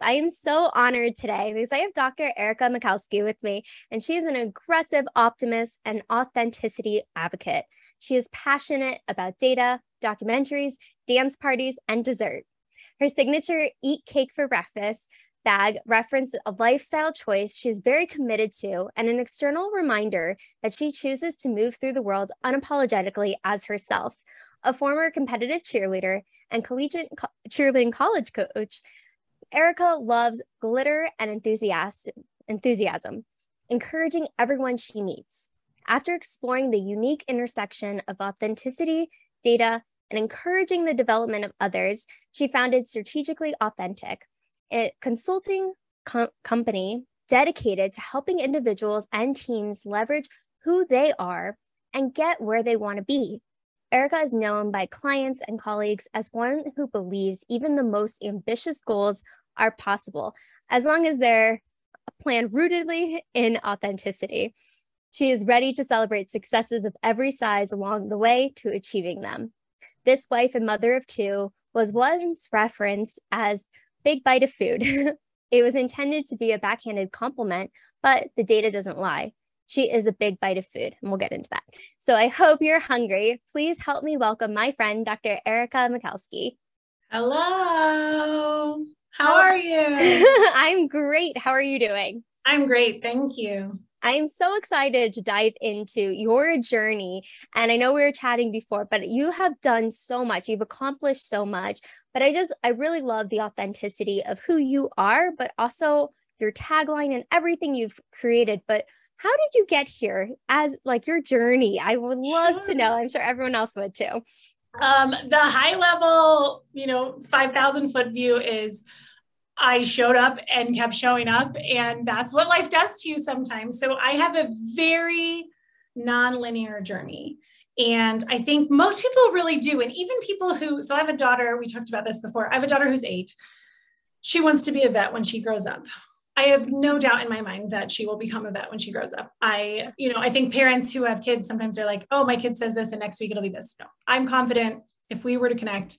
I am so honored today because I have Dr. Erika Michalski with me, and she is an aggressive optimist and authenticity advocate. She is passionate about data, documentaries, dance parties, and dessert. Her signature Eat Cake for Breakfast bag reference a lifestyle choice she is very committed to and an external reminder that she chooses to move through the world unapologetically as herself. A former competitive cheerleader and collegiate co- cheerleading college coach, Erika loves glitter and enthusiasm, encouraging everyone she meets. After exploring the unique intersection of authenticity, data, and encouraging the development of others, she founded Strategically Authentic, a consulting co- company dedicated to helping individuals and teams leverage who they are and get where they want to be. Erika is known by clients and colleagues as one who believes even the most ambitious goals are possible as long as they're planned rootedly in authenticity. She is ready to celebrate successes of every size along the way to achieving them. This wife and mother of two was once referenced as big bite of food. it was intended to be a backhanded compliment, but the data doesn't lie. She is a big bite of food, and we'll get into that. So I hope you're hungry. Please help me welcome my friend, Dr. Erika Michalski. Hello. How are you? I'm great. How are you doing? I'm great. Thank you. I am so excited to dive into your journey. And I know we were chatting before, but you have done so much. You've accomplished so much. But I just, I really love the authenticity of who you are, but also your tagline and everything you've created. But how did you get here as like your journey? I would love sure. to know. I'm sure everyone else would too. Um, the high level, you know, 5,000 foot view is I showed up and kept showing up. And that's what life does to you sometimes. So I have a very non-linear journey. And I think most people really do. And even people who, so I have a daughter, we talked about this before. I have a daughter who's eight. She wants to be a vet when she grows up. I have no doubt in my mind that she will become a vet when she grows up. I, you know, I think parents who have kids sometimes they're like, oh, my kid says this and next week it'll be this. No, I'm confident if we were to connect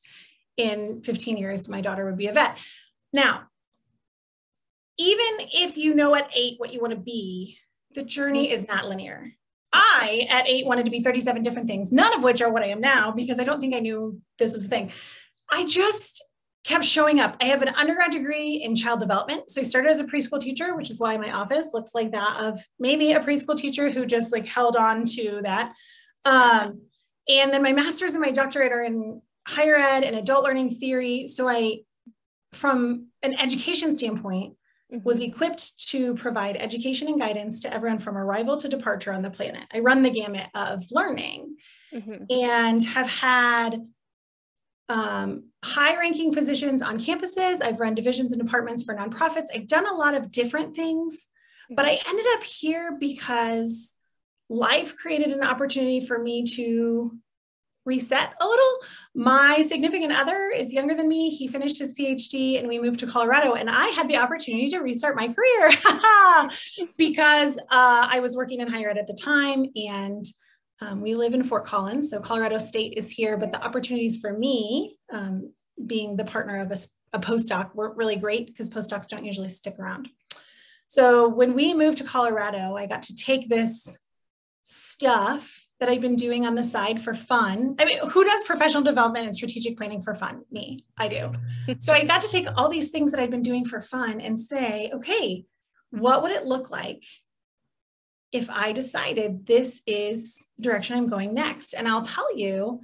in 15 years, my daughter would be a vet. Now, even if you know at eight what you want to be, the journey is not linear. I, at eight, wanted to be 37 different things, none of which are what I am now because I don't think I knew this was a thing. I just kept showing up. I have an undergrad degree in child development. So I started as a preschool teacher, which is why my office looks like that of maybe a preschool teacher who just like held on to that. Um, and then my master's and my doctorate are in higher ed and adult learning theory. So I, from an education standpoint, mm-hmm. was equipped to provide education and guidance to everyone from arrival to departure on the planet. I run the gamut of learning mm-hmm. and have had um, high ranking positions on campuses. I've run divisions and departments for nonprofits. I've done a lot of different things, but I ended up here because life created an opportunity for me to reset a little. My significant other is younger than me. He finished his PhD and we moved to Colorado, and I had the opportunity to restart my career because uh, I was working in higher ed at the time and um, we live in Fort Collins, so Colorado State is here, but the opportunities for me, um, being the partner of a, a postdoc, were really great because postdocs don't usually stick around. So when we moved to Colorado, I got to take this stuff that I've been doing on the side for fun. I mean, who does professional development and strategic planning for fun? Me, I do. so I got to take all these things that I've been doing for fun and say, okay, what would it look like if I decided this is the direction I'm going next? And I'll tell you,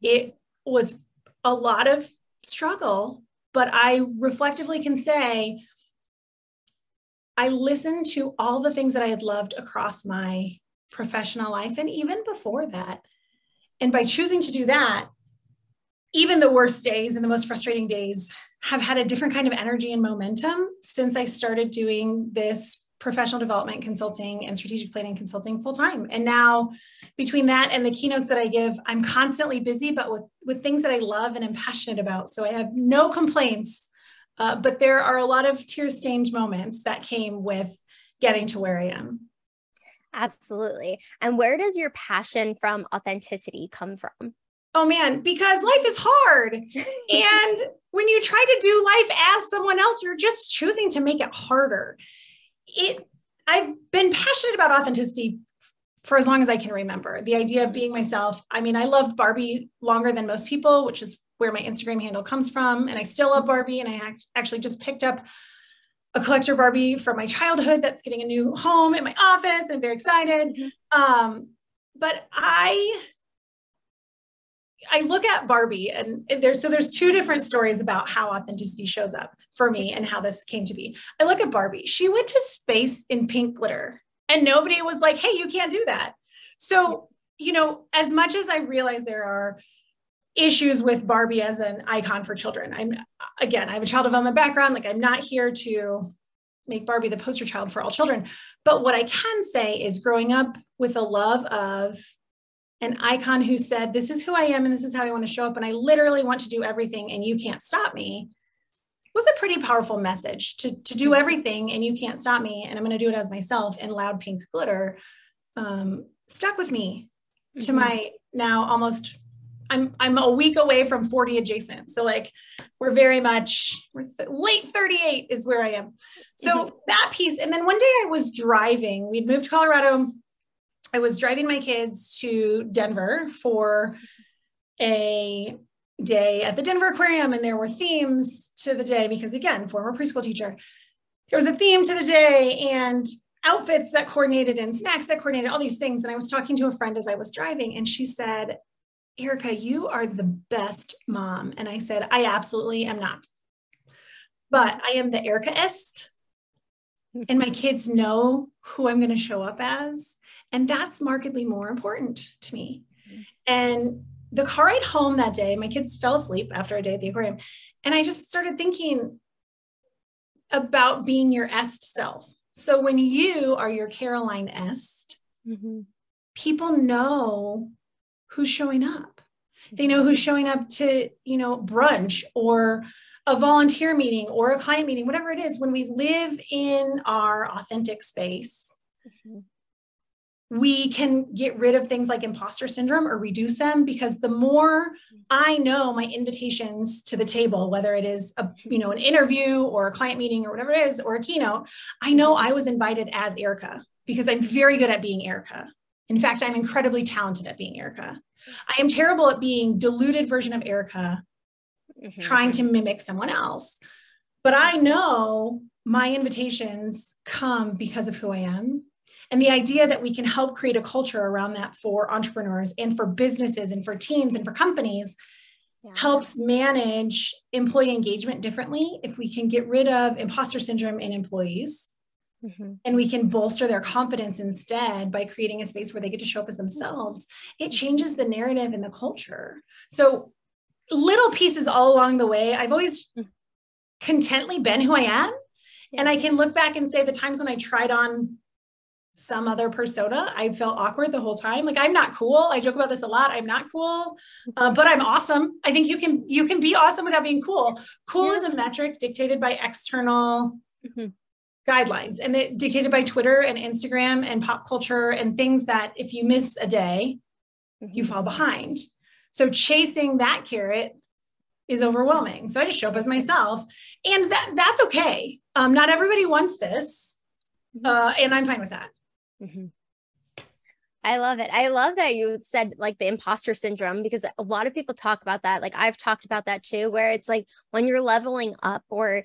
it was a lot of struggle, but I reflectively can say I listened to all the things that I had loved across my professional life and even before that. And by choosing to do that, even the worst days and the most frustrating days have had a different kind of energy and momentum since I started doing this professional development consulting and strategic planning consulting full time. And now between that and the keynotes that I give, I'm constantly busy, but with, with things that I love and am passionate about. So I have no complaints, uh, but there are a lot of tear stained moments that came with getting to where I am. Absolutely. And where does your passion from authenticity come from? Oh man, because life is hard. and when you try to do life as someone else, you're just choosing to make it harder it I've been passionate about authenticity for as long as I can remember. The idea of being myself. I mean, I loved Barbie longer than most people, which is where my Instagram handle comes from. And I still love Barbie. And I actually just picked up a collector Barbie from my childhood that's getting a new home in my office. And I'm very excited. Mm-hmm. Um, but I I look at Barbie and there's so there's two different stories about how authenticity shows up for me and how this came to be. I look at Barbie. She went to space in pink glitter and nobody was like, "Hey, you can't do that." So, you know, as much as I realize there are issues with Barbie as an icon for children. I'm again, I have a child of development background, like I'm not here to make Barbie the poster child for all children. But what I can say is growing up with a love of an icon who said, This is who I am and this is how I want to show up. And I literally want to do everything and you can't stop me was a pretty powerful message to, to do everything and you can't stop me and I'm going to do it as myself in loud pink glitter. Um, stuck with me mm-hmm. to my now almost I'm I'm a week away from 40 adjacent. So like we're very much we're th- late 38 is where I am. So mm-hmm. that piece and then one day I was driving. We'd moved to Colorado I was driving my kids to Denver for a day at the Denver Aquarium, and there were themes to the day because, again, former preschool teacher, there was a theme to the day and outfits that coordinated and snacks that coordinated, all these things. And I was talking to a friend as I was driving, and she said, Erika, you are the best mom. And I said, I absolutely am not. But I am the Erikaist. And my kids know who I'm going to show up as. And that's markedly more important to me. And the car ride home that day, my kids fell asleep after a day at the aquarium. And I just started thinking about being your est self. So when you are your Caroline est, mm-hmm. people know who's showing up. They know who's showing up to, you know, brunch or a volunteer meeting or a client meeting, whatever it is. When we live in our authentic space, mm-hmm we can get rid of things like imposter syndrome or reduce them because the more i know my invitations to the table whether it is a you know an interview or a client meeting or whatever it is or a keynote i know i was invited as erika because i'm very good at being erika. In fact i'm incredibly talented at being erika. I am terrible at being diluted version of erika mm-hmm. trying to mimic someone else. But i know my invitations come because of who i am and the idea that we can help create a culture around that for entrepreneurs and for businesses and for teams and for companies yeah. helps manage employee engagement differently if we can get rid of imposter syndrome in employees mm-hmm. and we can bolster their confidence instead by creating a space where they get to show up as themselves it changes the narrative and the culture so little pieces all along the way i've always mm. contently been who i am and i can look back and say the times when i tried on some other persona. I felt awkward the whole time. Like I'm not cool. I joke about this a lot. I'm not cool, uh, but I'm awesome. I think you can you can be awesome without being cool. Cool yeah. is a metric dictated by external mm-hmm. guidelines and it dictated by Twitter and Instagram and pop culture and things that if you miss a day, mm-hmm. you fall behind. So chasing that carrot is overwhelming. So I just show up as myself, and that that's okay. Um, not everybody wants this, mm-hmm. uh, and I'm fine with that. Mm-hmm. I love it. I love that you said like the imposter syndrome because a lot of people talk about that. Like I've talked about that too, where it's like when you're leveling up or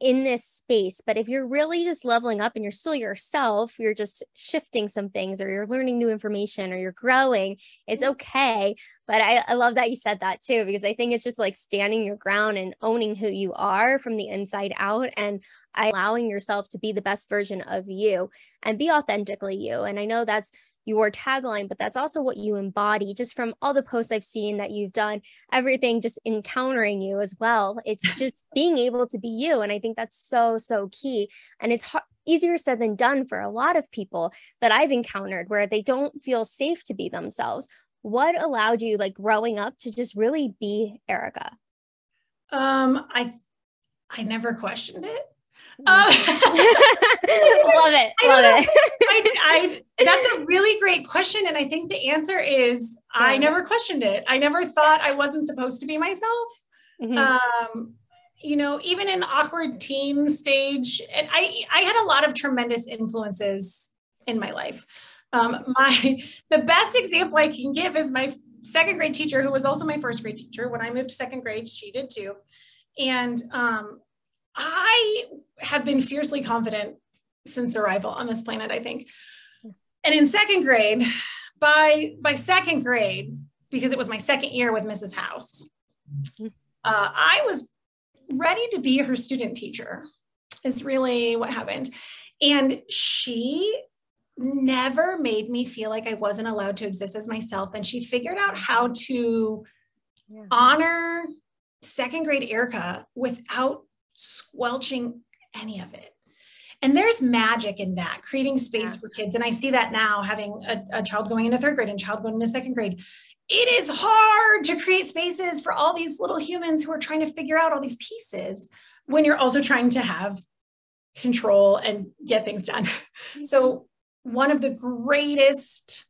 in this space. But if you're really just leveling up and you're still yourself, you're just shifting some things or you're learning new information or you're growing, it's mm-hmm. okay. But I, I love that you said that too, because I think it's just like standing your ground and owning who you are from the inside out and allowing yourself to be the best version of you and be authentically you. And I know that's your tagline, but that's also what you embody just from all the posts I've seen that you've done, everything just encountering you as well. It's just being able to be you. And I think that's so, so key. And it's hard, easier said than done for a lot of people that I've encountered where they don't feel safe to be themselves. What allowed you, like growing up, to just really be Erika? Um, I I never questioned it. Uh, love it. Love it. I, I, that's a really great question. And I think the answer is yeah. I never questioned it. I never thought I wasn't supposed to be myself. Mm-hmm. Um, you know, even in awkward teen stage, and I, I had a lot of tremendous influences in my life. Um, my the best example I can give is my second grade teacher, who was also my first grade teacher. When I moved to second grade, she did too. And um, I have been fiercely confident since arrival on this planet, I think. And in second grade, by by second grade, because it was my second year with Mrs. House, uh, I was ready to be her student teacher. Is really what happened, and she never made me feel like I wasn't allowed to exist as myself. And she figured out how to yeah. honor second grade Erika without squelching any of it. And there's magic in that, creating space yeah. for kids. And I see that now, having a, a child going into third grade and child going into second grade. It is hard to create spaces for all these little humans who are trying to figure out all these pieces when you're also trying to have control and get things done. So, mm-hmm. one of the greatest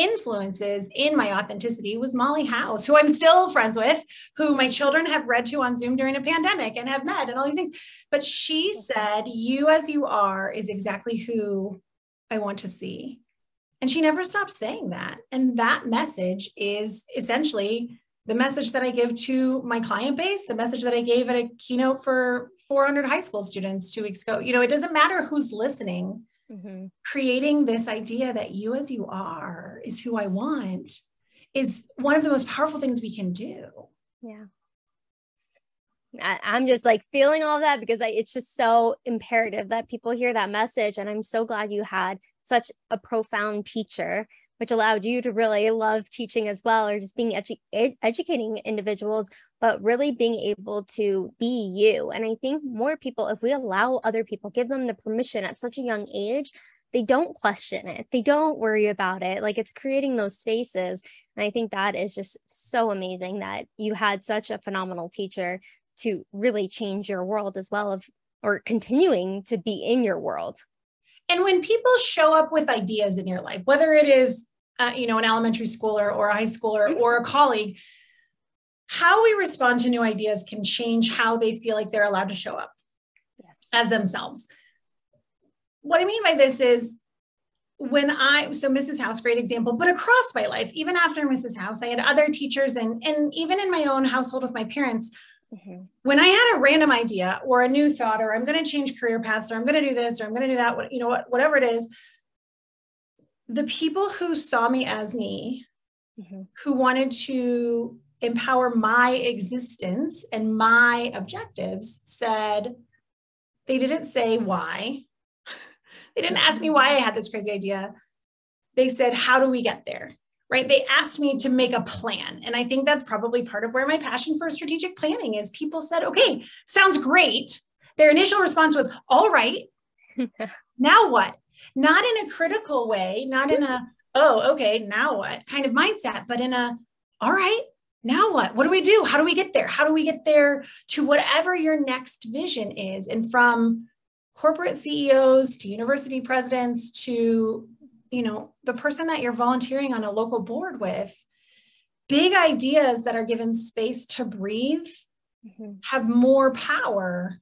influences in my authenticity was Molly House, who I'm still friends with, who my children have read to on Zoom during a pandemic and have met and all these things. But she said, You as you are is exactly who I want to see. And she never stopped saying that. And that message is essentially the message that I give to my client base, the message that I gave at a keynote for 400 high school students two weeks ago. You know, it doesn't matter who's listening mm-hmm. creating this idea that you as you are is who I want is one of the most powerful things we can do. Yeah. I, am just like feeling all that because I, it's just so imperative that people hear that message. And I'm so glad you had such a profound teacher which allowed you to really love teaching as well, or just being edu- ed- educating individuals, but really being able to be you. And I think more people, if we allow other people, give them the permission at such a young age, they don't question it, they don't worry about it. Like it's creating those spaces. And I think that is just so amazing that you had such a phenomenal teacher to really change your world as well of or continuing to be in your world. And when people show up with ideas in your life, whether it is uh, you know, an elementary schooler or a high schooler mm-hmm. or a colleague, how we respond to new ideas can change how they feel like they're allowed to show up yes. as themselves. What I mean by this is when I, so Mrs. House, great example, but across my life, even after Mrs. House, I had other teachers and, and even in my own household with my parents, mm-hmm. when I had a random idea or a new thought, or I'm going to change career paths, or I'm going to do this, or I'm going to do that, you know, whatever it is, the people who saw me as me, mm-hmm. who wanted to empower my existence and my objectives, said, they didn't say why. they didn't ask me why I had this crazy idea. They said, how do we get there? Right. They asked me to make a plan. And I think that's probably part of where my passion for strategic planning is. People said, okay, sounds great. Their initial response was, all right, now what? not in a critical way, not in a, oh, okay, now what kind of mindset, but in a, all right, now what? What do we do? How do we get there? How do we get there to whatever your next vision is? And from corporate CEOs to university presidents to, you know, the person that you're volunteering on a local board with, big ideas that are given space to breathe mm-hmm. have more power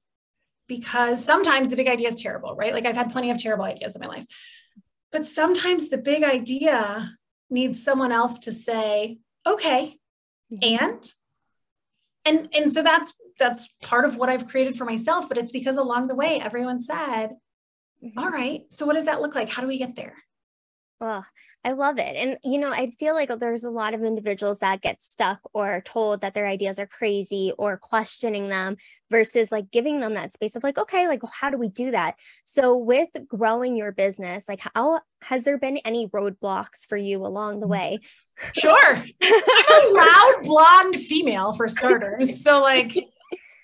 because sometimes the big idea is terrible, right? Like I've had plenty of terrible ideas in my life. But sometimes the big idea needs someone else to say, okay, and and and so that's that's part of what I've created for myself, but it's because along the way everyone said, mm-hmm. "All right, so what does that look like? How do we get there?" Oh, I love it. And, you know, I feel like there's a lot of individuals that get stuck or told that their ideas are crazy or questioning them versus like giving them that space of like, okay, like, how do we do that? So, with growing your business, like, how has there been any roadblocks for you along the way? Sure. I'm a loud blonde female for starters. So, like,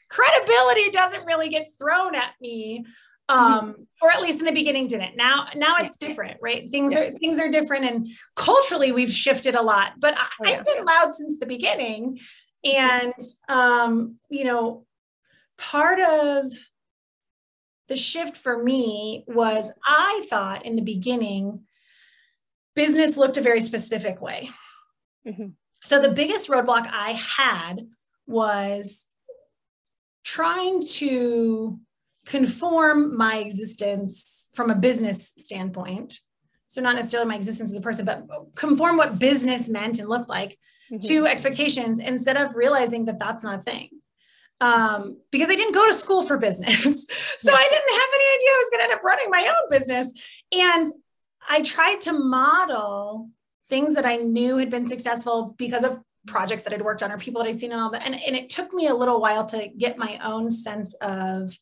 credibility doesn't really get thrown at me um or at least in the beginning didn't now now it's different right things yeah. are things are different and culturally we've shifted a lot but I, oh, yeah. i've been loud since the beginning and um you know part of the shift for me was i thought in the beginning business looked a very specific way mm-hmm. so the biggest roadblock i had was trying to conform my existence from a business standpoint. So, not necessarily my existence as a person, but conform what business meant and looked like mm-hmm. to expectations instead of realizing that that's not a thing. Um, because I didn't go to school for business. so, yeah. I didn't have any idea I was going to end up running my own business. And I tried to model things that I knew had been successful because of projects that I'd worked on or people that I'd seen and all that. And, and it took me a little while to get my own sense of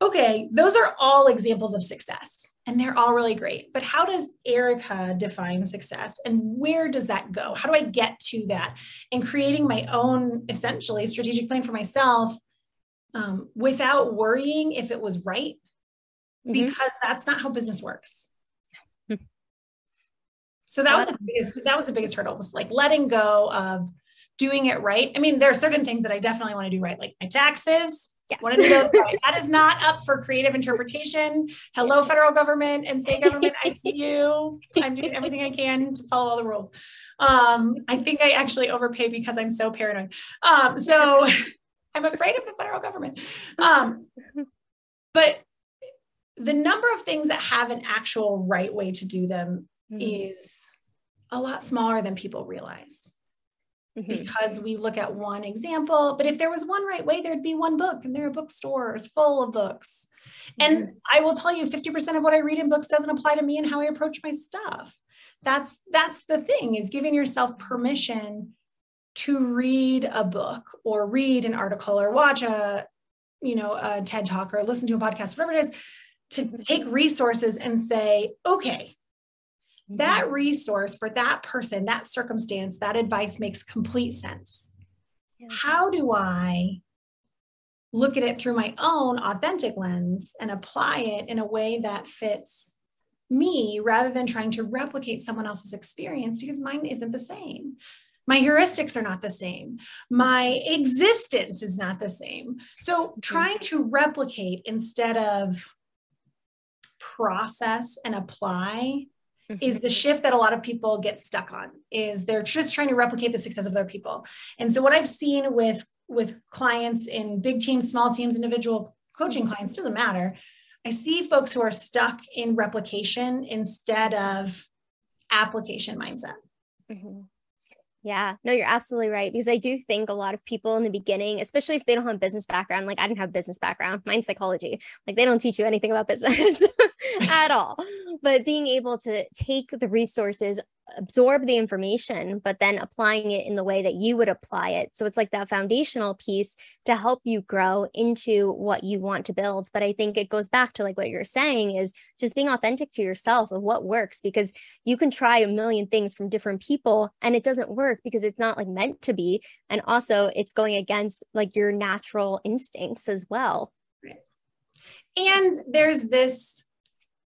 okay, those are all examples of success and they're all really great. But how does Erika define success and where does that go? How do I get to that? And creating my own essentially strategic plan for myself um, without worrying if it was right, mm-hmm. because that's not how business works. So that was the biggest, that was the biggest hurdle was like letting go of doing it right. I mean, there are certain things that I definitely want to do right, like my taxes, Yes. that is not up for creative interpretation. Hello, federal government and state government. I see you. I'm doing everything I can to follow all the rules. Um, I think I actually overpay because I'm so paranoid. Um, so I'm afraid of the federal government. Um, but the number of things that have an actual right way to do them mm-hmm. is a lot smaller than people realize mm-hmm. because we look at one example. But if there was one right way, there'd be one book, and there are bookstores full of books. Mm-hmm. And I will tell you, 50% of what I read in books doesn't apply to me and how I approach my stuff. That's that's the thing is giving yourself permission to read a book or read an article or watch a you know a TED talk or listen to a podcast, whatever it is, to mm-hmm. take resources and say, okay, that mm-hmm. resource for that person, that circumstance, that advice makes complete sense. Yeah. How do I look at it through my own authentic lens and apply it in a way that fits me rather than trying to replicate someone else's experience because mine isn't the same. My heuristics are not the same. My existence is not the same. So, trying to replicate instead of process and apply. Is the shift that a lot of people get stuck on is they're just trying to replicate the success of other people and so what i've seen with with clients in big teams small teams individual coaching mm-hmm. clients doesn't matter i see folks who are stuck in replication instead of application mindset mm-hmm. Yeah, no, you're absolutely right. Because I do think a lot of people in the beginning, especially if they don't have a business background, like I didn't have business background, mine's psychology. Like they don't teach you anything about business at all. But being able to take the resources absorb the information, but then applying it in the way that you would apply it. So it's like that foundational piece to help you grow into what you want to build. But I think it goes back to like what you're saying is just being authentic to yourself of what works because you can try a million things from different people and it doesn't work because it's not like meant to be. And also it's going against like your natural instincts as well. And there's this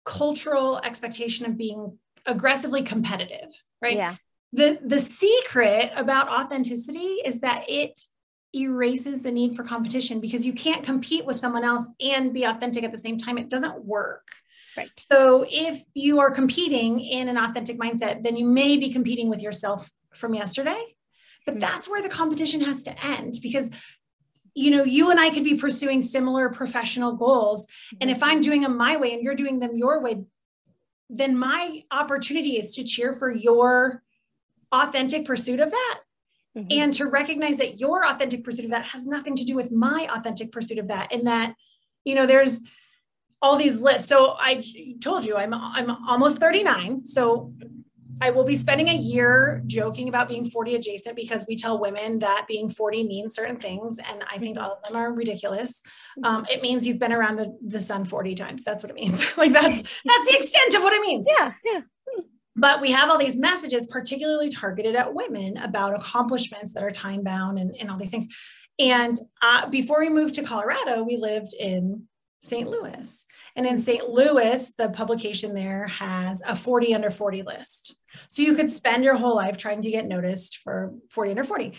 cultural expectation of being aggressively competitive, right? Yeah. The the secret about authenticity is that it erases the need for competition because you can't compete with someone else and be authentic at the same time. It doesn't work. Right. So if you are competing in an authentic mindset, then you may be competing with yourself from yesterday. But mm-hmm. that's where the competition has to end because you know, you and I could be pursuing similar professional goals. And if I'm mm-hmm. doing them my way and you're doing them your way, then my opportunity is to cheer for your authentic pursuit of that Mm-hmm. And to recognize that your authentic pursuit of that has nothing to do with my authentic pursuit of that. And that, you know, there's all these lists. So I told you I'm I'm almost 39. So I will be spending a year joking about being 40 adjacent because we tell women that being 40 means certain things. And I think all of them are ridiculous. Um, it means you've been around the, the sun 40 times. That's what it means. like that's, that's the extent of what it means. Yeah. Yeah. But we have all these messages, particularly targeted at women about accomplishments that are time bound and, and all these things. And uh, before we moved to Colorado, we lived in St. Louis. And in St. Louis, the publication there has a 40 under 40 list. So you could spend your whole life trying to get noticed for 40 under 40.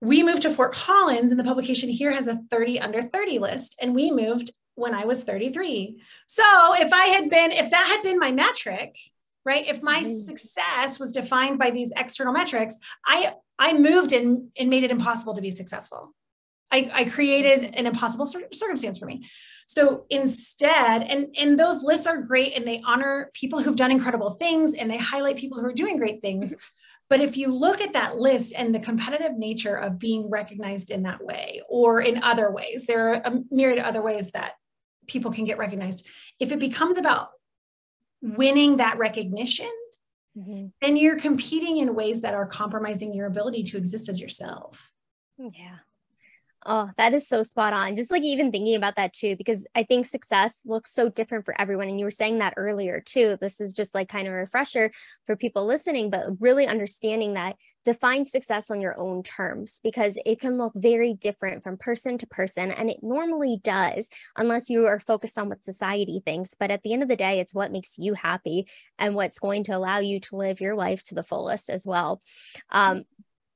We moved to Fort Collins, and the publication here has a 30 under 30 list. And we moved when I was 33. So if I had been, if that had been my metric, right? If my mm-hmm. success was defined by these external metrics, I I moved and, and made it impossible to be successful. I, I created an impossible circumstance for me. So instead, and, and those lists are great and they honor people who've done incredible things and they highlight people who are doing great things. But if you look at that list and the competitive nature of being recognized in that way or in other ways, there are a myriad of other ways that people can get recognized. If it becomes about winning that recognition, mm-hmm. then you're competing in ways that are compromising your ability to exist as yourself. Yeah. Oh, that is so spot on. Just like even thinking about that too, because I think success looks so different for everyone. And you were saying that earlier too. This is just like kind of a refresher for people listening, but really understanding that define success on your own terms because it can look very different from person to person. And it normally does, unless you are focused on what society thinks. But at the end of the day, it's what makes you happy and what's going to allow you to live your life to the fullest as well. Um,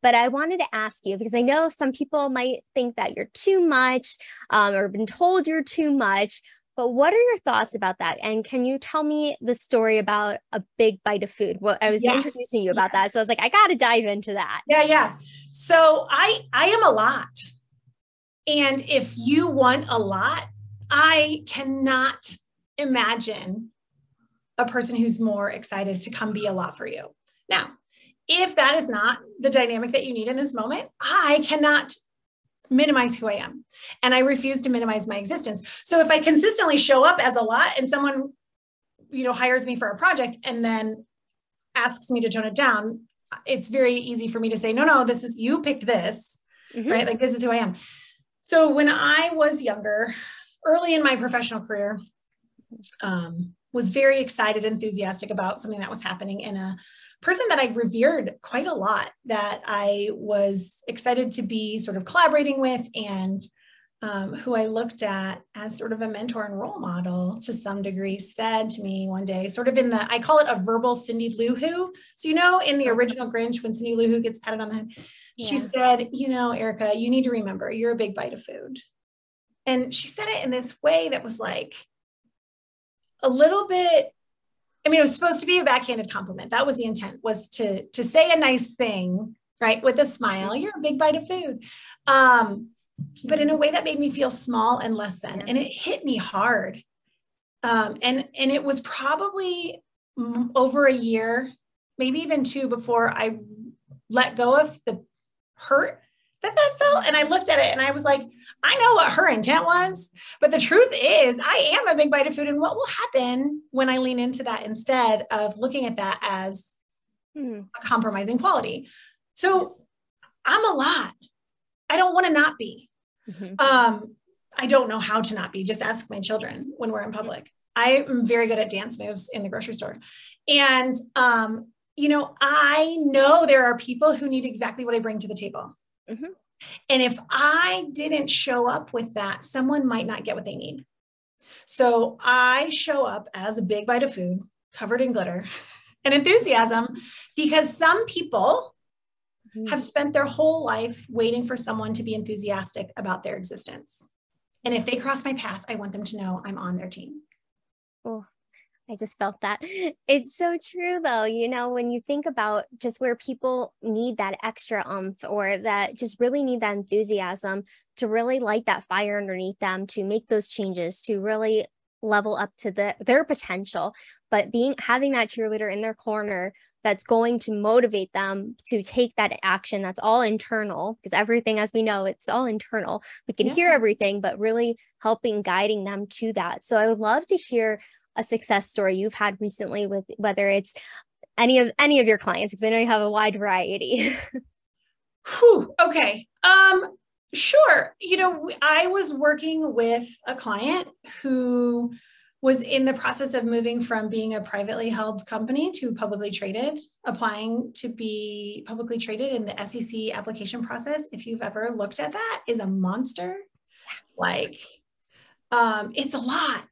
but I wanted to ask you because I know some people might think that you're too much um, or been told you're too much. But what are your thoughts about that? And can you tell me the story about a big bite of food? Well, I was yes. introducing you about yes. that, so I was like, I got to dive into that. Yeah, yeah. So I I am a lot, and if you want a lot, I cannot imagine a person who's more excited to come be a lot for you. Now, if that is not the dynamic that you need in this moment, I cannot minimize who I am. And I refuse to minimize my existence. So if I consistently show up as a lot and someone, you know, hires me for a project and then asks me to tone it down, it's very easy for me to say, no, no, this is, you picked this, mm-hmm. right? Like this is who I am. So when I was younger, early in my professional career, um, was very excited, enthusiastic about something that was happening in a person that I revered quite a lot that I was excited to be sort of collaborating with and um, who I looked at as sort of a mentor and role model to some degree, said to me one day, sort of in the, I call it a verbal Cindy Lou Who. So, you know, in the original Grinch, when Cindy Lou Who gets patted on the head, yeah. she said, You know, Erika, you need to remember you're a big bite of food. And she said it in this way that was like a little bit I mean, it was supposed to be a backhanded compliment. That was the intent was to, to say a nice thing, right? With a smile, you're a big bite of food. Um, but in a way that made me feel small and less than. And it hit me hard. Um, and, and it was probably over a year, maybe even two before I let go of the hurt that that felt. And I looked at it and I was like, I know what her intent was, but the truth is, I am a big bite of food. And what will happen when I lean into that instead of looking at that as hmm. a compromising quality? So I'm a lot. I don't want to not be. Mm-hmm. Um, I don't know how to not be. Just ask my children when we're in public. I am very good at dance moves in the grocery store. And, um, you know, I know there are people who need exactly what I bring to the table. Mm-hmm. And if I didn't show up with that, someone might not get what they need. So I show up as a big bite of food covered in glitter and enthusiasm because some people mm-hmm. have spent their whole life waiting for someone to be enthusiastic about their existence. And if they cross my path, I want them to know I'm on their team. Oh, I just felt that. It's so true though, you know, when you think about just where people need that extra umph or that just really need that enthusiasm to really light that fire underneath them to make those changes, to really level up to the, their potential but being having that cheerleader in their corner that's going to motivate them to take that action that's all internal because everything as we know it's all internal we can yeah. hear everything but really helping guiding them to that so i would love to hear a success story you've had recently with whether it's any of any of your clients because i know you have a wide variety Whew, okay um Sure. You know, I was working with a client who was in the process of moving from being a privately held company to publicly traded, applying to be publicly traded in the SEC application process. If you've ever looked at that, is a monster. Like, um, it's a lot.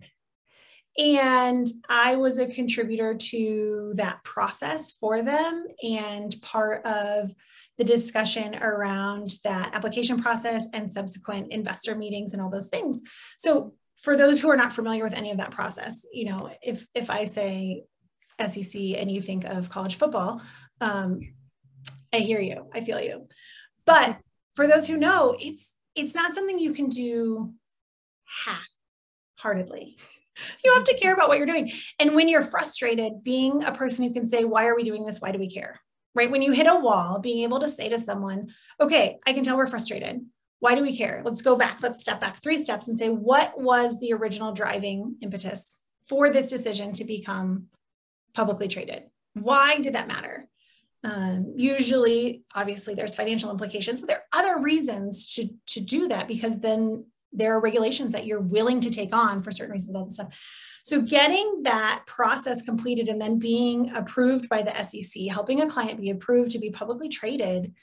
And I was a contributor to that process for them and part of the discussion around that application process and subsequent investor meetings and all those things. So for those who are not familiar with any of that process, you know, if if I say SEC and you think of college football, um, I hear you, I feel you. But for those who know, it's it's not something you can do half-heartedly. You have to care about what you're doing. And when you're frustrated, being a person who can say, why are we doing this? Why do we care? right? When you hit a wall, being able to say to someone, okay, I can tell we're frustrated. Why do we care? Let's go back. Let's step back three steps and say, what was the original driving impetus for this decision to become publicly traded? Why did that matter? Um, usually, obviously, there's financial implications, but there are other reasons to, to do that because then there are regulations that you're willing to take on for certain reasons, all this stuff. So getting that process completed and then being approved by the SEC, helping a client be approved to be publicly traded.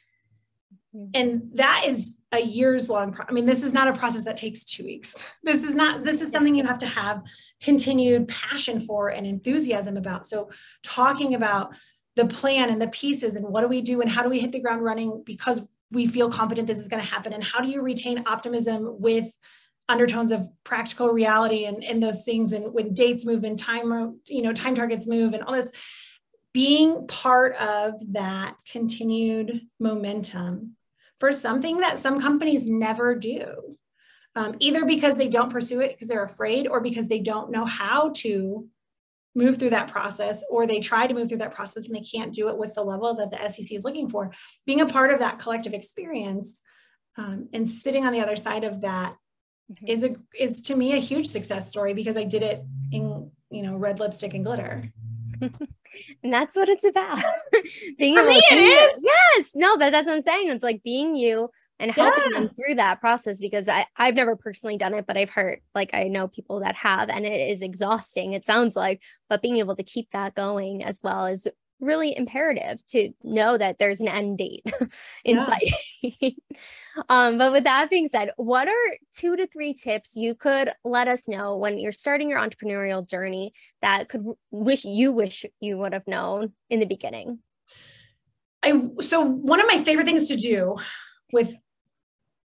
Mm-hmm. And that is a years long. Pro- I mean, this is not a process that takes two weeks. This is not, this is something you have to have continued passion for and enthusiasm about. So talking about the plan and the pieces and what do we do and how do we hit the ground running because we feel confident this is going to happen? And how do you retain optimism with undertones of practical reality and, and those things and when dates move and time you know time targets move and all this? Being part of that continued momentum for something that some companies never do um, either because they don't pursue it because they're afraid or because they don't know how to move through that process or they try to move through that process and they can't do it with the level that the sec is looking for being a part of that collective experience um, and sitting on the other side of that mm-hmm. is a is to me a huge success story because I did it in you know red lipstick and glitter. and that's what it's about. being For able me, to it is. yes, no, but that's what I'm saying. It's like being you and helping yeah. them through that process because I, I've never personally done it, but I've heard like I know people that have, and it is exhausting, it sounds like, but being able to keep that going as well is really imperative to know that there's an end date in sight. um, but with that being said, what are two to three tips you could let us know when you're starting your entrepreneurial journey that could wish you wish you would have known in the beginning? I so one of my favorite things to do with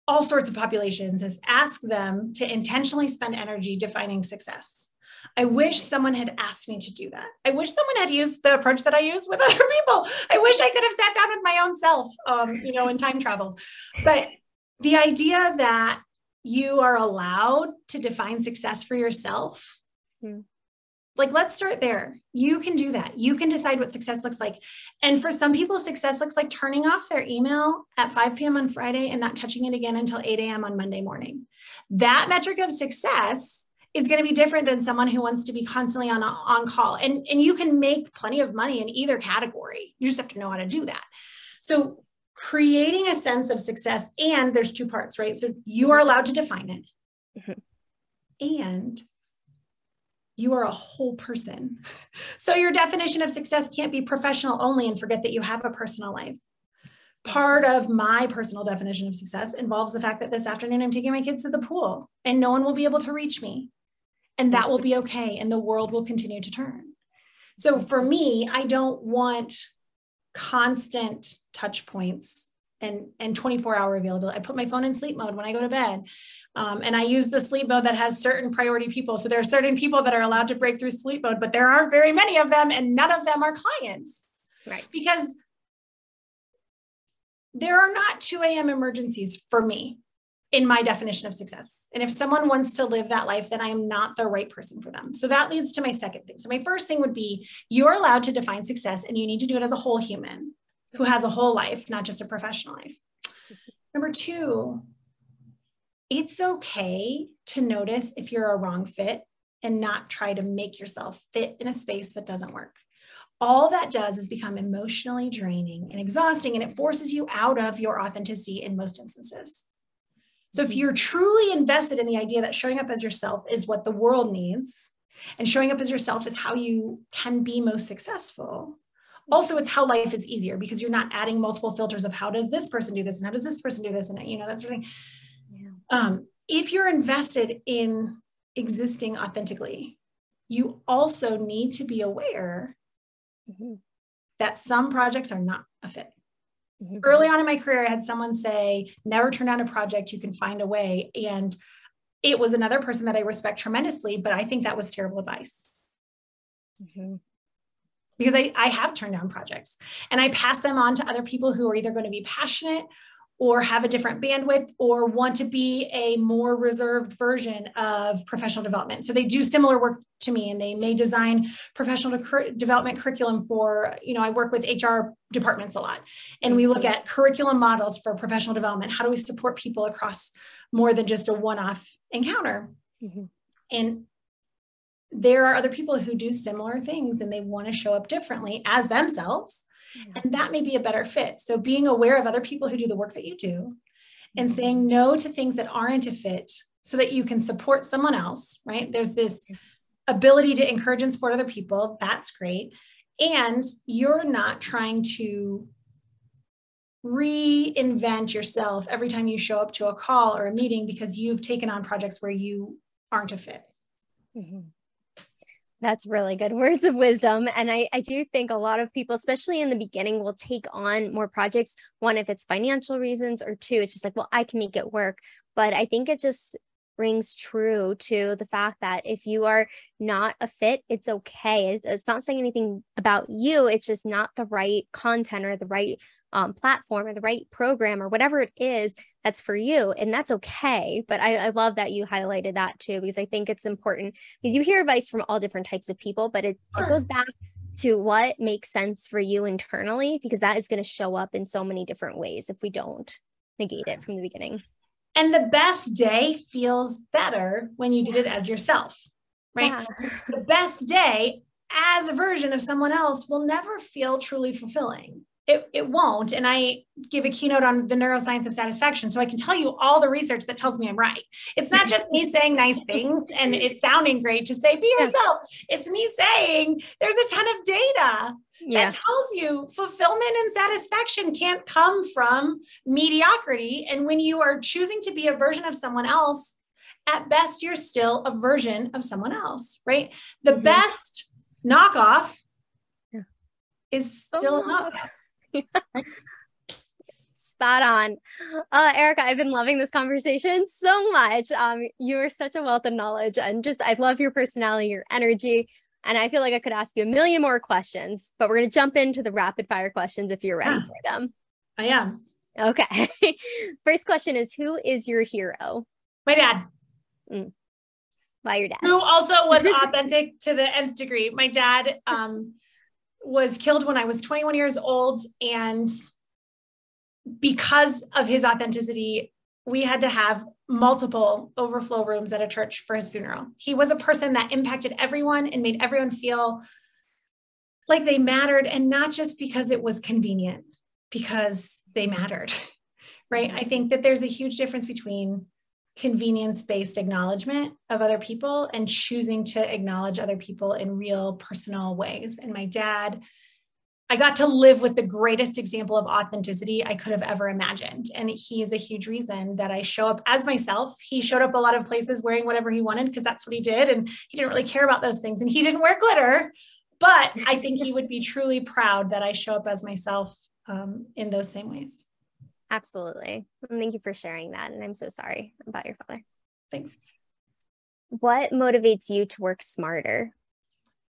all sorts of populations is ask them to intentionally spend energy defining success. I wish someone had asked me to do that. I wish someone had used the approach that I use with other people. I wish I could have sat down with my own self, um, you know, and time traveled. But the idea that you are allowed to define success for yourself, mm. Like let's start there. You can do that. You can decide what success looks like. And for some people, success looks like turning off their email at 5 p.m. on Friday and not touching it again until 8 a.m. on Monday morning. That metric of success is going to be different than someone who wants to be constantly on on call and and you can make plenty of money in either category you just have to know how to do that so creating a sense of success and there's two parts right so you are allowed to define it mm-hmm. and you are a whole person. So your definition of success can't be professional only and forget that you have a personal life. Part of my personal definition of success involves the fact that this afternoon I'm taking my kids to the pool and no one will be able to reach me. And that will be okay and the world will continue to turn. So for me i don't want constant touch points and and 24 hour availability. I put my phone in sleep mode when i go to bed um, and i use the sleep mode that has certain priority people so there are certain people that are allowed to break through sleep mode but there aren't very many of them and none of them are clients right because there are not 2 a.m emergencies for me in my definition of success. And if someone wants to live that life, then I am not the right person for them. So that leads to my second thing. So my first thing would be you're allowed to define success and you need to do it as a whole human who has a whole life, not just a professional life. Number two, it's okay to notice if you're a wrong fit and not try to make yourself fit in a space that doesn't work. All that does is become emotionally draining and exhausting, and it forces you out of your authenticity in most instances. So, if mm-hmm. you're truly invested in the idea that showing up as yourself is what the world needs, and showing up as yourself is how you can be most successful, also it's how life is easier because you're not adding multiple filters of how does this person do this and how does this person do this and you know that sort of thing. Um, if you're invested in existing authentically you also need to be aware mm-hmm. that some projects are not a fit mm-hmm. early on in my career i had someone say never turn down a project you can find a way and it was another person that i respect tremendously but i think that was terrible advice mm-hmm because I, I have turned down projects and I pass them on to other people who are either going to be passionate or have a different bandwidth or want to be a more reserved version of professional development. So they do similar work to me and they may design professional development curriculum for, you know, I work with HR departments a lot and we look at curriculum models for professional development. How do we support people across more than just a one off encounter? Mm-hmm. And there are other people who do similar things and they want to show up differently as themselves. Yeah. And that may be a better fit. So being aware of other people who do the work that you do and mm-hmm. saying no to things that aren't a fit so that you can support someone else, right? There's this ability to encourage and support other people. That's great. And you're not trying to reinvent yourself every time you show up to a call or a meeting because you've taken on projects where you aren't a fit. Mm-hmm. That's really good words of wisdom. And I, I do think a lot of people, especially in the beginning, will take on more projects. One, if it's financial reasons, or two, it's just like, well, I can make it work. But I think it just rings true to the fact that if you are not a fit, it's okay. It's not saying anything about you, it's just not the right content or the right um, platform or the right program or whatever it is that's for you. And that's okay. But I, I love that you highlighted that too, because I think it's important because you hear advice from all different types of people, but it, it goes back to what makes sense for you internally, because that is going to show up in so many different ways if we don't negate it from the beginning. And the best day feels better when you did it as yourself, right? Yeah. the best day as a version of someone else will never feel truly fulfilling it, it won't. And I give a keynote on the neuroscience of satisfaction. So I can tell you all the research that tells me I'm right. It's not just me saying nice things and it sounding great to say, be yourself. It's me saying there's a ton of data yeah. that tells you fulfillment and satisfaction can't come from mediocrity. And when you are choosing to be a version of someone else, at best, you're still a version of someone else, right? The mm-hmm. best knockoff yeah. is still oh, knockoff. Spot on. Uh, Erika, I've been loving this conversation so much. Um, you're such a wealth of knowledge and just I love your personality, your energy. And I feel like I could ask you a million more questions, but we're going to jump into the rapid fire questions if you're ready yeah, for them. I am. Okay. First question is Who is your hero? My dad. Mm. Why your dad? Who also was authentic to the nth degree. My dad, um, was killed when I was 21 years old. And because of his authenticity, we had to have multiple overflow rooms at a church for his funeral. He was a person that impacted everyone and made everyone feel like they mattered, and not just because it was convenient, because they mattered, right? I think that there's a huge difference between convenience based acknowledgement of other people and choosing to acknowledge other people in real personal ways. And my dad, I got to live with the greatest example of authenticity I could have ever imagined. And he is a huge reason that I show up as myself. He showed up a lot of places wearing whatever he wanted because that's what he did. And he didn't really care about those things. And he didn't wear glitter. But I think he would be truly proud that I show up as myself um, in those same ways. Absolutely. Thank you for sharing that. And I'm so sorry about your father. Thanks. What motivates you to work smarter?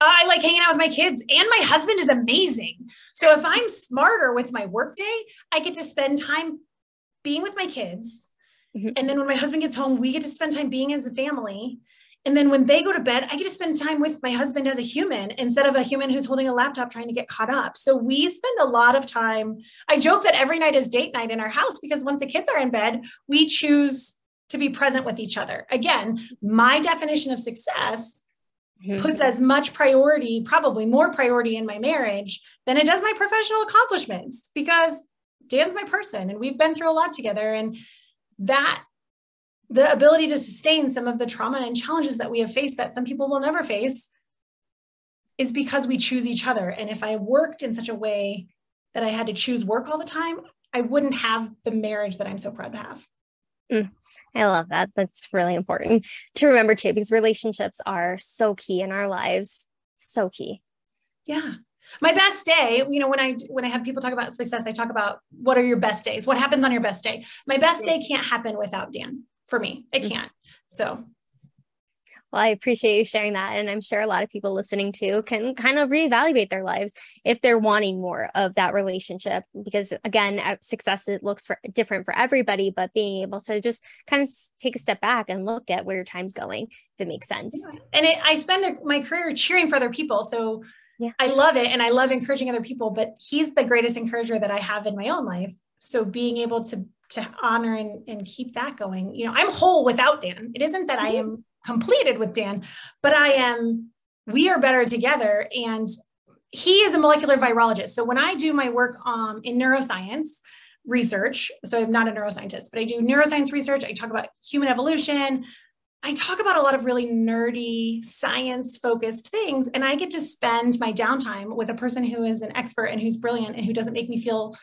I like hanging out with my kids, and my husband is amazing. So if I'm smarter with my workday, I get to spend time being with my kids Mm-hmm. And then when my husband gets home, we get to spend time being as a family. And then when they go to bed, I get to spend time with my husband as a human instead of a human who's holding a laptop trying to get caught up. So we spend a lot of time. I joke that every night is date night in our house because once the kids are in bed, we choose to be present with each other. Again, my definition of success mm-hmm. puts as much priority, probably more priority in my marriage than it does my professional accomplishments because Dan's my person and we've been through a lot together. And that the ability to sustain some of the trauma and challenges that we have faced that some people will never face is because we choose each other. And if I worked in such a way that I had to choose work all the time, I wouldn't have the marriage that I'm so proud to have. Mm, I love that. That's really important to remember too, because relationships are so key in our lives. So key. Yeah. My best day, you know, when I when I have people talk about success, I talk about what are your best days? What happens on your best day? My best day can't happen without Dan for me. It mm-hmm. can't. So well, I appreciate you sharing that. And I'm sure a lot of people listening to can kind of reevaluate their lives if they're wanting more of that relationship. Because again, success it looks for, different for everybody, but being able to just kind of take a step back and look at where your time's going, if it makes sense. Yeah. And it, I spend my career cheering for other people. So yeah. I love it. And I love encouraging other people, but he's the greatest encourager that I have in my own life. So being able to to honor and, and keep that going. You know, I'm whole without Dan. It isn't that I mm-hmm. am completed with Dan, but I am, we are better together. And he is a molecular virologist. So when I do my work um, in neuroscience research, so I'm not a neuroscientist, but I do neuroscience research, I talk about human evolution. I talk about a lot of really nerdy, science focused things. And I get to spend my downtime with a person who is an expert and who's brilliant and who doesn't make me feel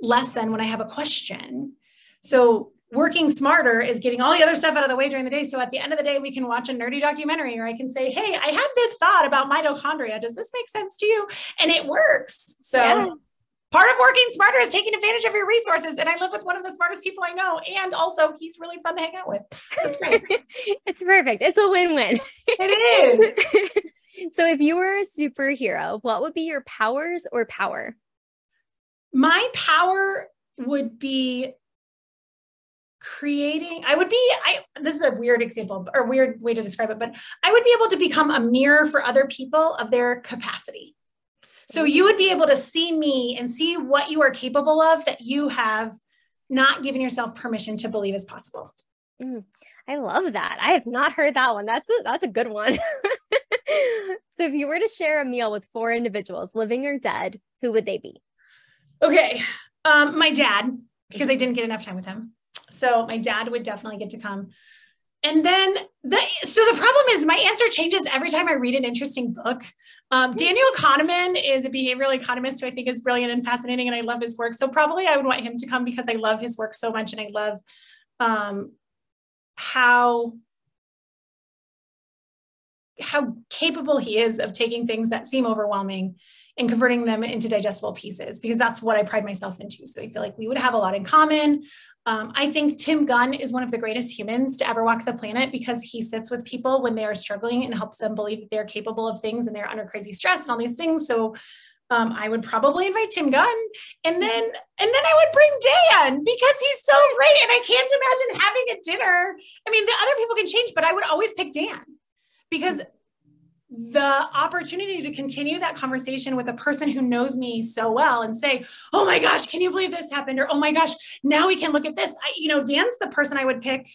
less than when I have a question. So working smarter is getting all the other stuff out of the way during the day. So at the end of the day, we can watch a nerdy documentary or I can say, Hey, I had this thought about mitochondria. Does this make sense to you? And it works. So yeah. part of working smarter is taking advantage of your resources. And I live with one of the smartest people I know. And also he's really fun to hang out with. So it's great. it's perfect. It's a win-win. It is. so if you were a superhero, what would be your powers or power? My power would be creating i would be i this is a weird example or weird way to describe it but i would be able to become a mirror for other people of their capacity. So you would be able to see me and see what you are capable of that you have not given yourself permission to believe is possible. Mm, i love that. I have not heard that one. That's a that's a good one. So if you were to share a meal with four individuals living or dead who would they be okay um, my dad because i didn't get enough time with him so my dad would definitely get to come. And then the so the problem is my answer changes every time I read an interesting book. Um, hmm. Daniel Kahneman is a behavioral economist who I think is brilliant and fascinating, and I love his work. So probably I would want him to come because I love his work so much, and I love um, how how capable he is of taking things that seem overwhelming and converting them into digestible pieces because that's what I pride myself into. So I feel like we would have a lot in common. Um, I think Tim Gunn is one of the greatest humans to ever walk the planet because he sits with people when they are struggling and helps them believe that they're capable of things and they're under crazy stress and all these things. So um, I would probably invite Tim Gunn, and then and then I would bring Dan because he's so great, and I can't imagine having a dinner. I mean, the other people can change, but I would always pick Dan because the opportunity to continue that conversation with a person who knows me so well and say, "Oh my gosh, can you believe this happened?" or "Oh my gosh, now we can look at this." I, you know, Dan's the person I would pick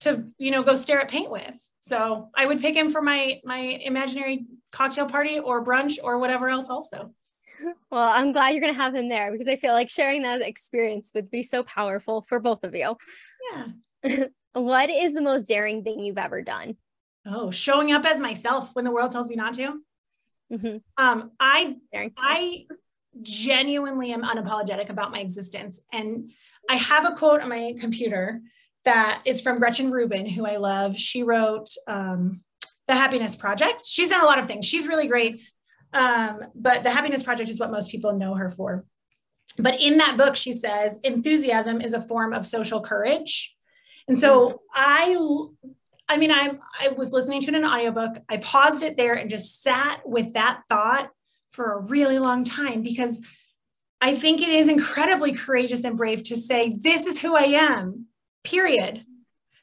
to, you know, go stare at paint with. So I would pick him for my my imaginary cocktail party or brunch or whatever else. Also. Well, I'm glad you're going to have him there because I feel like sharing that experience would be so powerful for both of you. Yeah. what is the most daring thing you've ever done? Oh showing up as myself when the world tells me not to? Mm-hmm. um i i genuinely am unapologetic about my existence. And i have a quote on my computer that is from gretchen rubin who i love. She wrote um, the happiness project. She's done a lot of things. She's really great. Um, but the happiness project is what most people know her for. But in that book she says enthusiasm is a form of social courage. And so mm-hmm. I I mean, I I was listening to an audiobook. I paused it there and just sat with that thought for a really long time because I think it is incredibly courageous and brave to say, this is who I am. period.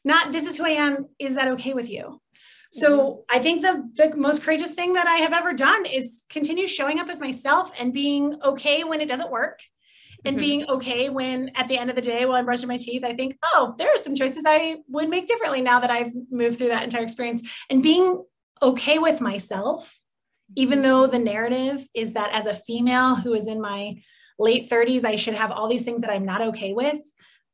Not this is who I am. Is that okay with you? So mm-hmm. I think the the most courageous thing that I have ever done is continue showing up as myself and being okay when it doesn't work and mm-hmm. being okay when at the end of the day while I'm brushing my teeth, I think, oh, there are some choices I would make differently now that I've moved through that entire experience and being okay with myself, even though the narrative is that as a female who is in my late 30s, I should have all these things that I'm not okay with.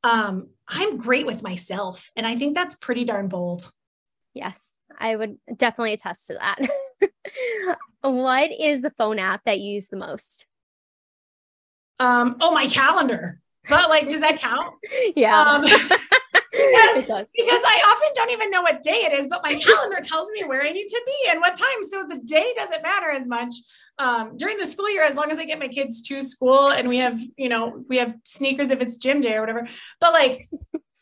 Um, I'm great with myself. And I think that's pretty darn bold. Yes, I would definitely attest to that. what is the phone app that you use the most? Um, oh, my calendar. But like, does that count? Yeah. Um, because, it does. Because I often don't even know what day it is, but my calendar tells me where I need to be and what time. So the day doesn't matter as much. Um, during the school year, as long as I get my kids to school and we have, you know, we have sneakers if it's gym day or whatever. But like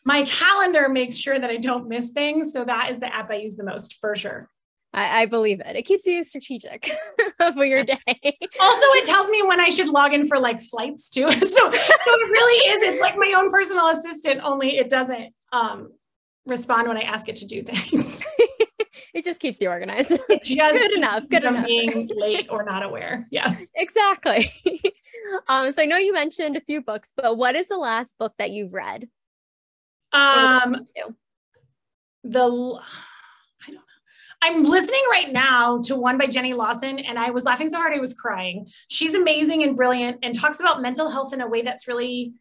my calendar makes sure that I don't miss things. So that is the app I use the most for sure. I, I believe it. It keeps you strategic for your day. also, it tells me when I should log in for like flights too. so, so it really is. It's like my own personal assistant, only it doesn't um, respond when I ask it to do things. it just keeps you organized. It just good enough. Good enough. Being late or not aware. Yes. Exactly. um, so I know you mentioned a few books, but what is the last book that you've read? Um, the I don't know. I'm listening right now to one by Jenny Lawson, and I was laughing so hard I was crying. She's amazing and brilliant, and talks about mental health in a way that's really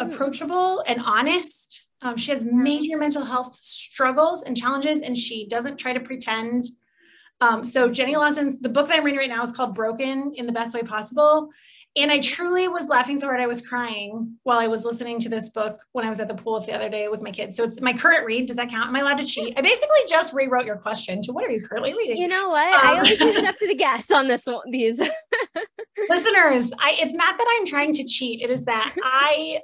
approachable and honest. Um, she has major mental health struggles and challenges, and she doesn't try to pretend. Um, so Jenny Lawson's the book that I'm reading right now is called Broken in the Best Way Possible. And I truly was laughing so hard I was crying while I was listening to this book when I was at the pool the other day with my kids. So it's my current read. Does that count? Am I allowed to cheat? I basically just rewrote your question to what are you currently reading? You know what? Um, I always leave it up to the guests on this one. These listeners, I it's not that I'm trying to cheat. It is that I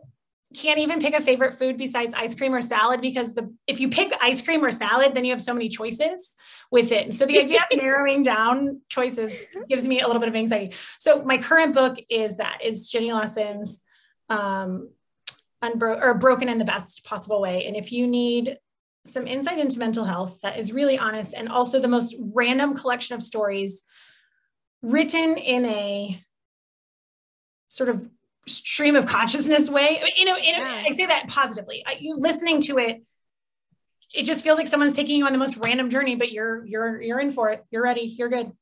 can't even pick a favorite food besides ice cream or salad because the if you pick ice cream or salad, then you have so many choices with it. So the idea of narrowing down choices gives me a little bit of anxiety. So my current book is that is Jenny Lawson's um, unbro- or broken in the best possible way. And if you need some insight into mental health that is really honest and also the most random collection of stories written in a sort of stream of consciousness way you know yeah. i say that positively you listening to it it just feels like someone's taking you on the most random journey, but you're you're you're in for it. You're ready. You're good.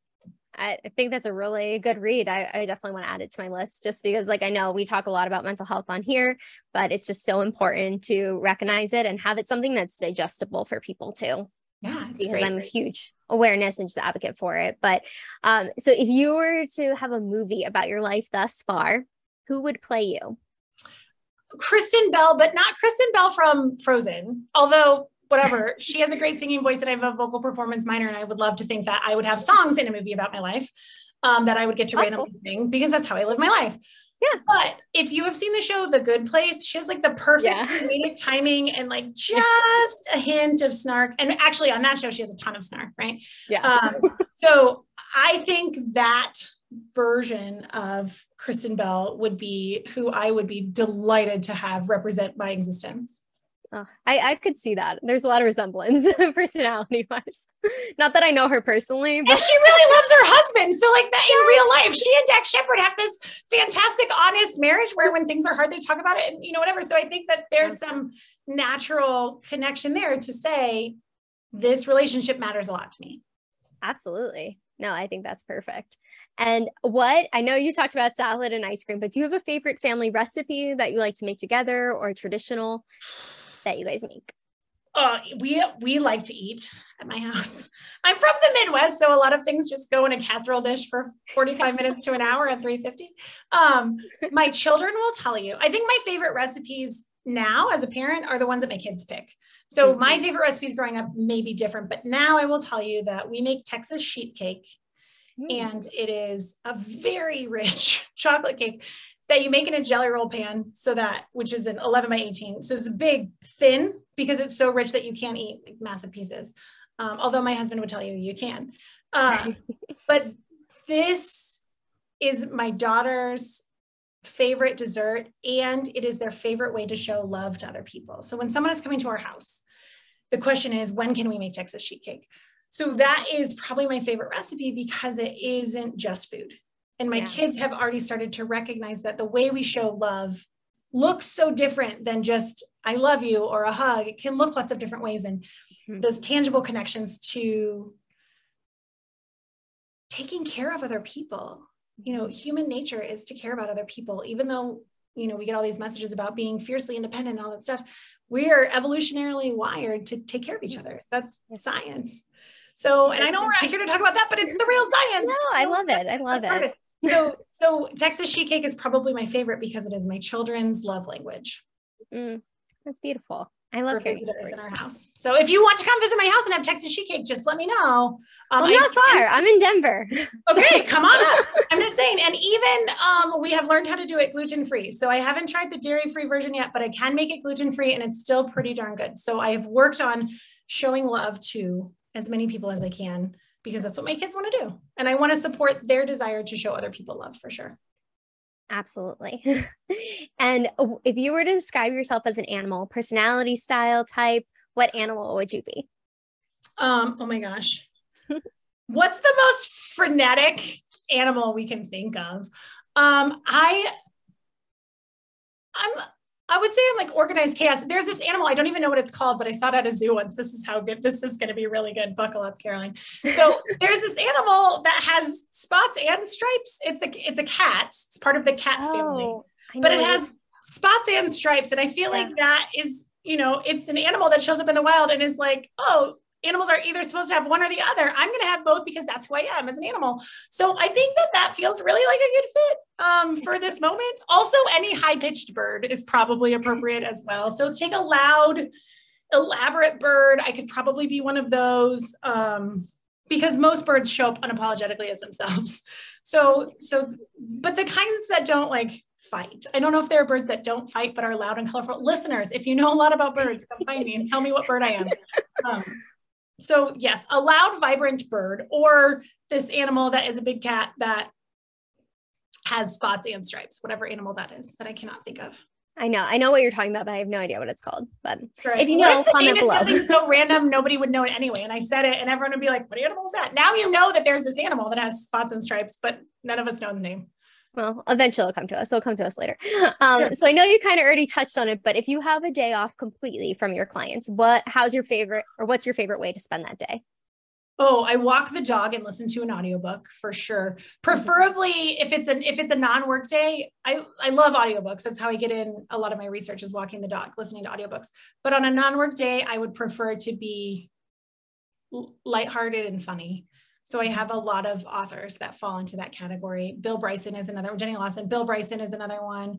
I think that's a really good read. I, I, definitely want to add it to my list just because, like, I know we talk a lot about mental health on here, but it's just so important to recognize it and have it something that's digestible for people too. Yeah, because great. I'm a huge awareness and just advocate for it. But um, so if you were to have a movie about your life thus far, who would play you? Kristen Bell, but not Kristen Bell from Frozen. Although whatever. she has a great singing voice, and I have a vocal performance minor, and I would love to think that I would have songs in a movie about my life um, that I would get to randomly sing because that's how I live my life. Yeah. But if you have seen the show The Good Place, she has like the perfect yeah. timing and like just a hint of snark. And actually, on that show, she has a ton of snark, right? Yeah. Um, so I think that version of Kristen Bell would be who I would be delighted to have represent my existence. Oh, I, I could see that. There's a lot of resemblance personality wise. Not that I know her personally, but and she really loves her husband. So, like that in real life, she and Dax Shepard have this fantastic, honest marriage where when things are hard, they talk about it and you know, whatever. So I think that there's some natural connection there to say this relationship matters a lot to me. Absolutely. No, I think that's perfect. And what I know you talked about salad and ice cream, but do you have a favorite family recipe that you like to make together or traditional? That you guys make? Uh, we we like to eat at my house. I'm from the Midwest, so a lot of things just go in a casserole dish for 45 minutes to an hour at 350. Um, my children will tell you. I think my favorite recipes now as a parent are the ones that my kids pick. So mm-hmm. my favorite recipes growing up may be different, but now I will tell you that we make Texas sheet cake. Mm. And it is a very rich chocolate cake that you make in a jelly roll pan so that which is an 11 by 18 so it's big thin because it's so rich that you can't eat like massive pieces um, although my husband would tell you you can uh, but this is my daughter's favorite dessert and it is their favorite way to show love to other people. So when someone is coming to our house, the question is when can we make Texas sheet cake? So that is probably my favorite recipe because it isn't just food. And my yeah. kids have already started to recognize that the way we show love looks so different than just I love you or a hug. It can look lots of different ways and mm-hmm. those tangible connections to taking care of other people. You know, human nature is to care about other people, even though, you know, we get all these messages about being fiercely independent and all that stuff. We are evolutionarily wired to take care of each other. That's science. So, and I know we're not here to talk about that, but it's the real science. No, I love it. I love it. So, so Texas sheet cake is probably my favorite because it is my children's love language. Mm, that's beautiful. I love hearing visitors in our house. So if you want to come visit my house and have Texas sheet cake, just let me know. Um, well, not I, far. I'm in Denver. Okay, come on up. I'm just saying. And even um, we have learned how to do it gluten free. So I haven't tried the dairy free version yet, but I can make it gluten free, and it's still pretty darn good. So I have worked on showing love to as many people as I can because that's what my kids want to do, and I want to support their desire to show other people love for sure. Absolutely. and if you were to describe yourself as an animal, personality, style, type, what animal would you be? Um, oh my gosh. What's the most frenetic animal we can think of? Um, I I'm I would say I'm like organized chaos. There's this animal, I don't even know what it's called, but I saw it at a zoo once. This is how good this is going to be really good. Buckle up, Caroline. So there's this animal that has spots and stripes. It's a it's a cat. It's part of the cat oh, family. But it has spots and stripes. And I feel yeah. like that is, you know, it's an animal that shows up in the wild and is like, oh, animals are either supposed to have one or the other. I'm going to have both because that's who I am as an animal. So I think that that feels really like a good fit um, for this moment. Also, any high pitched bird is probably appropriate as well. So take a loud, elaborate bird. I could probably be one of those. Um, because most birds show up unapologetically as themselves. So, so, but the kinds that don't like fight. I don't know if there are birds that don't fight but are loud and colorful. Listeners, if you know a lot about birds, come find me and tell me what bird I am. Um, so yes, a loud, vibrant bird or this animal that is a big cat that has spots and stripes, whatever animal that is that I cannot think of. I know, I know what you're talking about, but I have no idea what it's called. But right. if you know, comment below. Something so random, nobody would know it anyway. And I said it, and everyone would be like, "What animal is that?" Now you know that there's this animal that has spots and stripes, but none of us know the name well, eventually it'll come to us. It'll come to us later. Um, So I know you kind of already touched on it, but if you have a day off completely from your clients, what, how's your favorite, or what's your favorite way to spend that day? Oh, I walk the dog and listen to an audiobook for sure. Preferably if it's an if it's a non-work day, I, I love audiobooks. That's how I get in a lot of my research is walking the dog, listening to audiobooks. But on a non-work day, I would prefer to be lighthearted and funny. So I have a lot of authors that fall into that category. Bill Bryson is another, one. Jenny Lawson, Bill Bryson is another one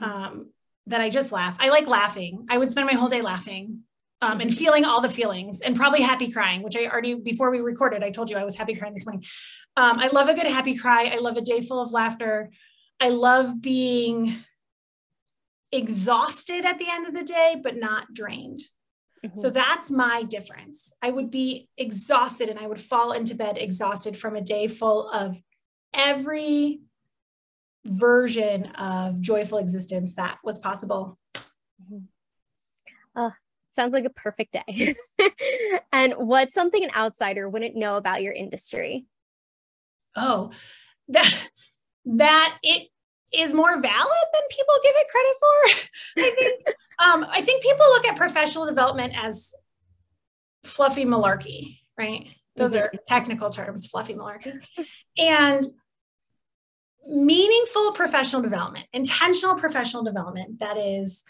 um, that I just laugh. I like laughing. I would spend my whole day laughing um, and feeling all the feelings and probably happy crying, which I already, before we recorded, I told you I was happy crying this morning. Um, I love a good happy cry. I love a day full of laughter. I love being exhausted at the end of the day, but not drained. Mm-hmm. So that's my difference. I would be exhausted and I would fall into bed exhausted from a day full of every version of joyful existence that was possible. Mm-hmm. Oh, sounds like a perfect day. and what's something an outsider wouldn't know about your industry? Oh, that that it is more valid than people give it credit for. I think um, I think people look at professional development as fluffy malarkey, right? Those mm-hmm. are technical terms, fluffy malarkey. And meaningful professional development, intentional professional development that is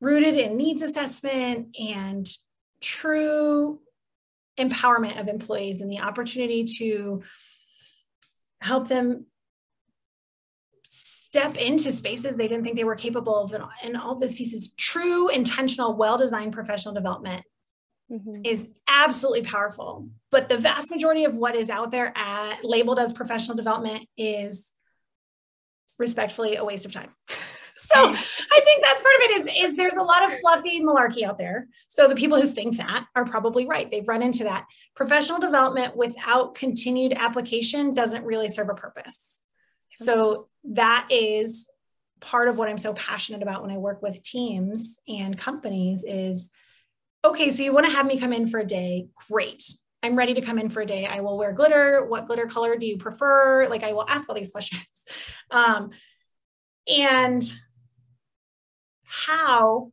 rooted in needs assessment and true empowerment of employees and the opportunity to help them step into spaces they didn't think they were capable of. And, and all those pieces true intentional well-designed professional development mm-hmm. is absolutely powerful. But the vast majority of what is out there at, labeled as professional development is respectfully a waste of time. So i think that's part of it is, is there's a lot of fluffy malarkey out there. So the people who think that are probably right. They've run into that. Professional development without continued application doesn't really serve a purpose so that is part of what I'm so passionate about when I work with teams and companies is okay, so you want to have me come in for a day. Great. I'm ready to come in for a day. I will wear glitter. What glitter color do you prefer? Like, I will ask all these questions. Um, and how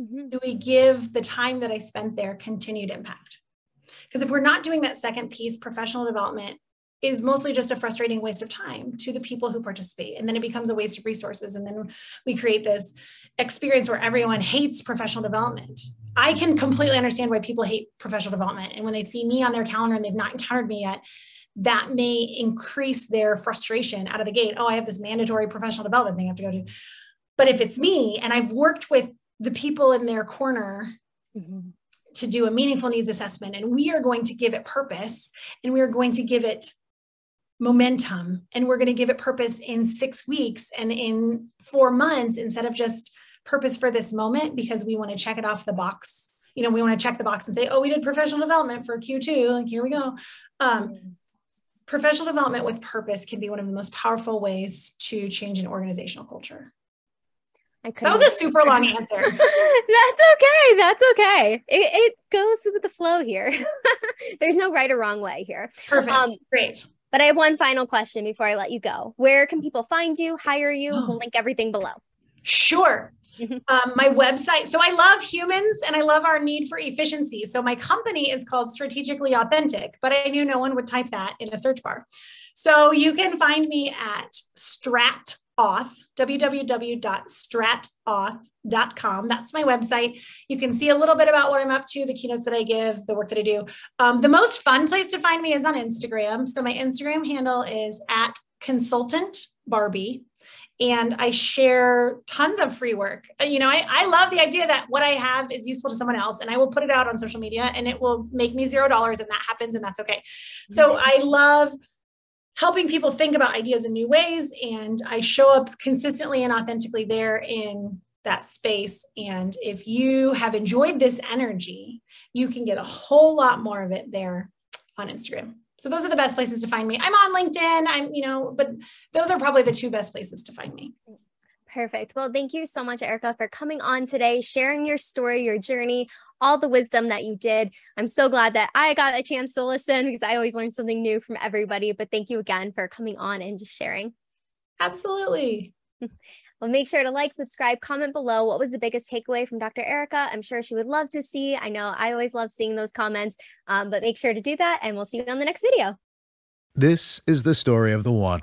mm-hmm. do we give the time that I spent there continued impact? Because if we're not doing that second piece, professional development is mostly just a frustrating waste of time to the people who participate. And then it becomes a waste of resources. And then we create this experience where everyone hates professional development. I can completely understand why people hate professional development. And when they see me on their calendar and they've not encountered me yet, that may increase their frustration out of the gate. Oh, I have this mandatory professional development thing I have to go to. But if it's me and I've worked with the people in their corner mm-hmm. to do a meaningful needs assessment, and we are going to give it purpose and we are going to give it momentum and we're going to give it purpose in six weeks and in four months instead of just purpose for this moment because we want to check it off the box you know we want to check the box and say oh we did professional development for q2 like here we go um, professional development with purpose can be one of the most powerful ways to change an organizational culture I could that was a super long answer. that's okay. That's okay. It, it, goes with the flow here. There's no right or wrong way here. Perfect. Um, Great. But I have one final question before I let you go. Where can people find you, hire you? We'll link everything below. Sure. Mm-hmm. Um, my website. So I love humans and I love our need for efficiency. So my company is called Strategically Authentic, but I knew no one would type that in a search bar. So you can find me at Strat Auth, www.stratauth.com. That's my website. You can see a little bit about what I'm up to, the keynotes that I give, the work that I do. Um, the most fun place to find me is on Instagram. So my Instagram handle is at consultant Barbie. And I share tons of free work. Uh, you know, I, I love the idea that what I have is useful to someone else, and I will put it out on social media and it will make me zero dollars, and that happens, and that's okay. So mm-hmm. I love helping people think about ideas in new ways. And I show up consistently and authentically there in that space. And if you have enjoyed this energy, you can get a whole lot more of it there on Instagram. So those are the best places to find me. I'm on LinkedIn. I'm, you know, but those are probably the two best places to find me. Perfect. Well, thank you so much, Erika, for coming on today, sharing your story, your journey, all the wisdom that you did. I'm so glad that I got a chance to listen because I always learn something new from everybody. But thank you again for coming on and just sharing. Absolutely. Well, make sure to like, subscribe, comment below. What was the biggest takeaway from Dr. Erika? I'm sure she would love to see. I know I always love seeing those comments, um, but make sure to do that. And we'll see you on the next video. This is the story of the one.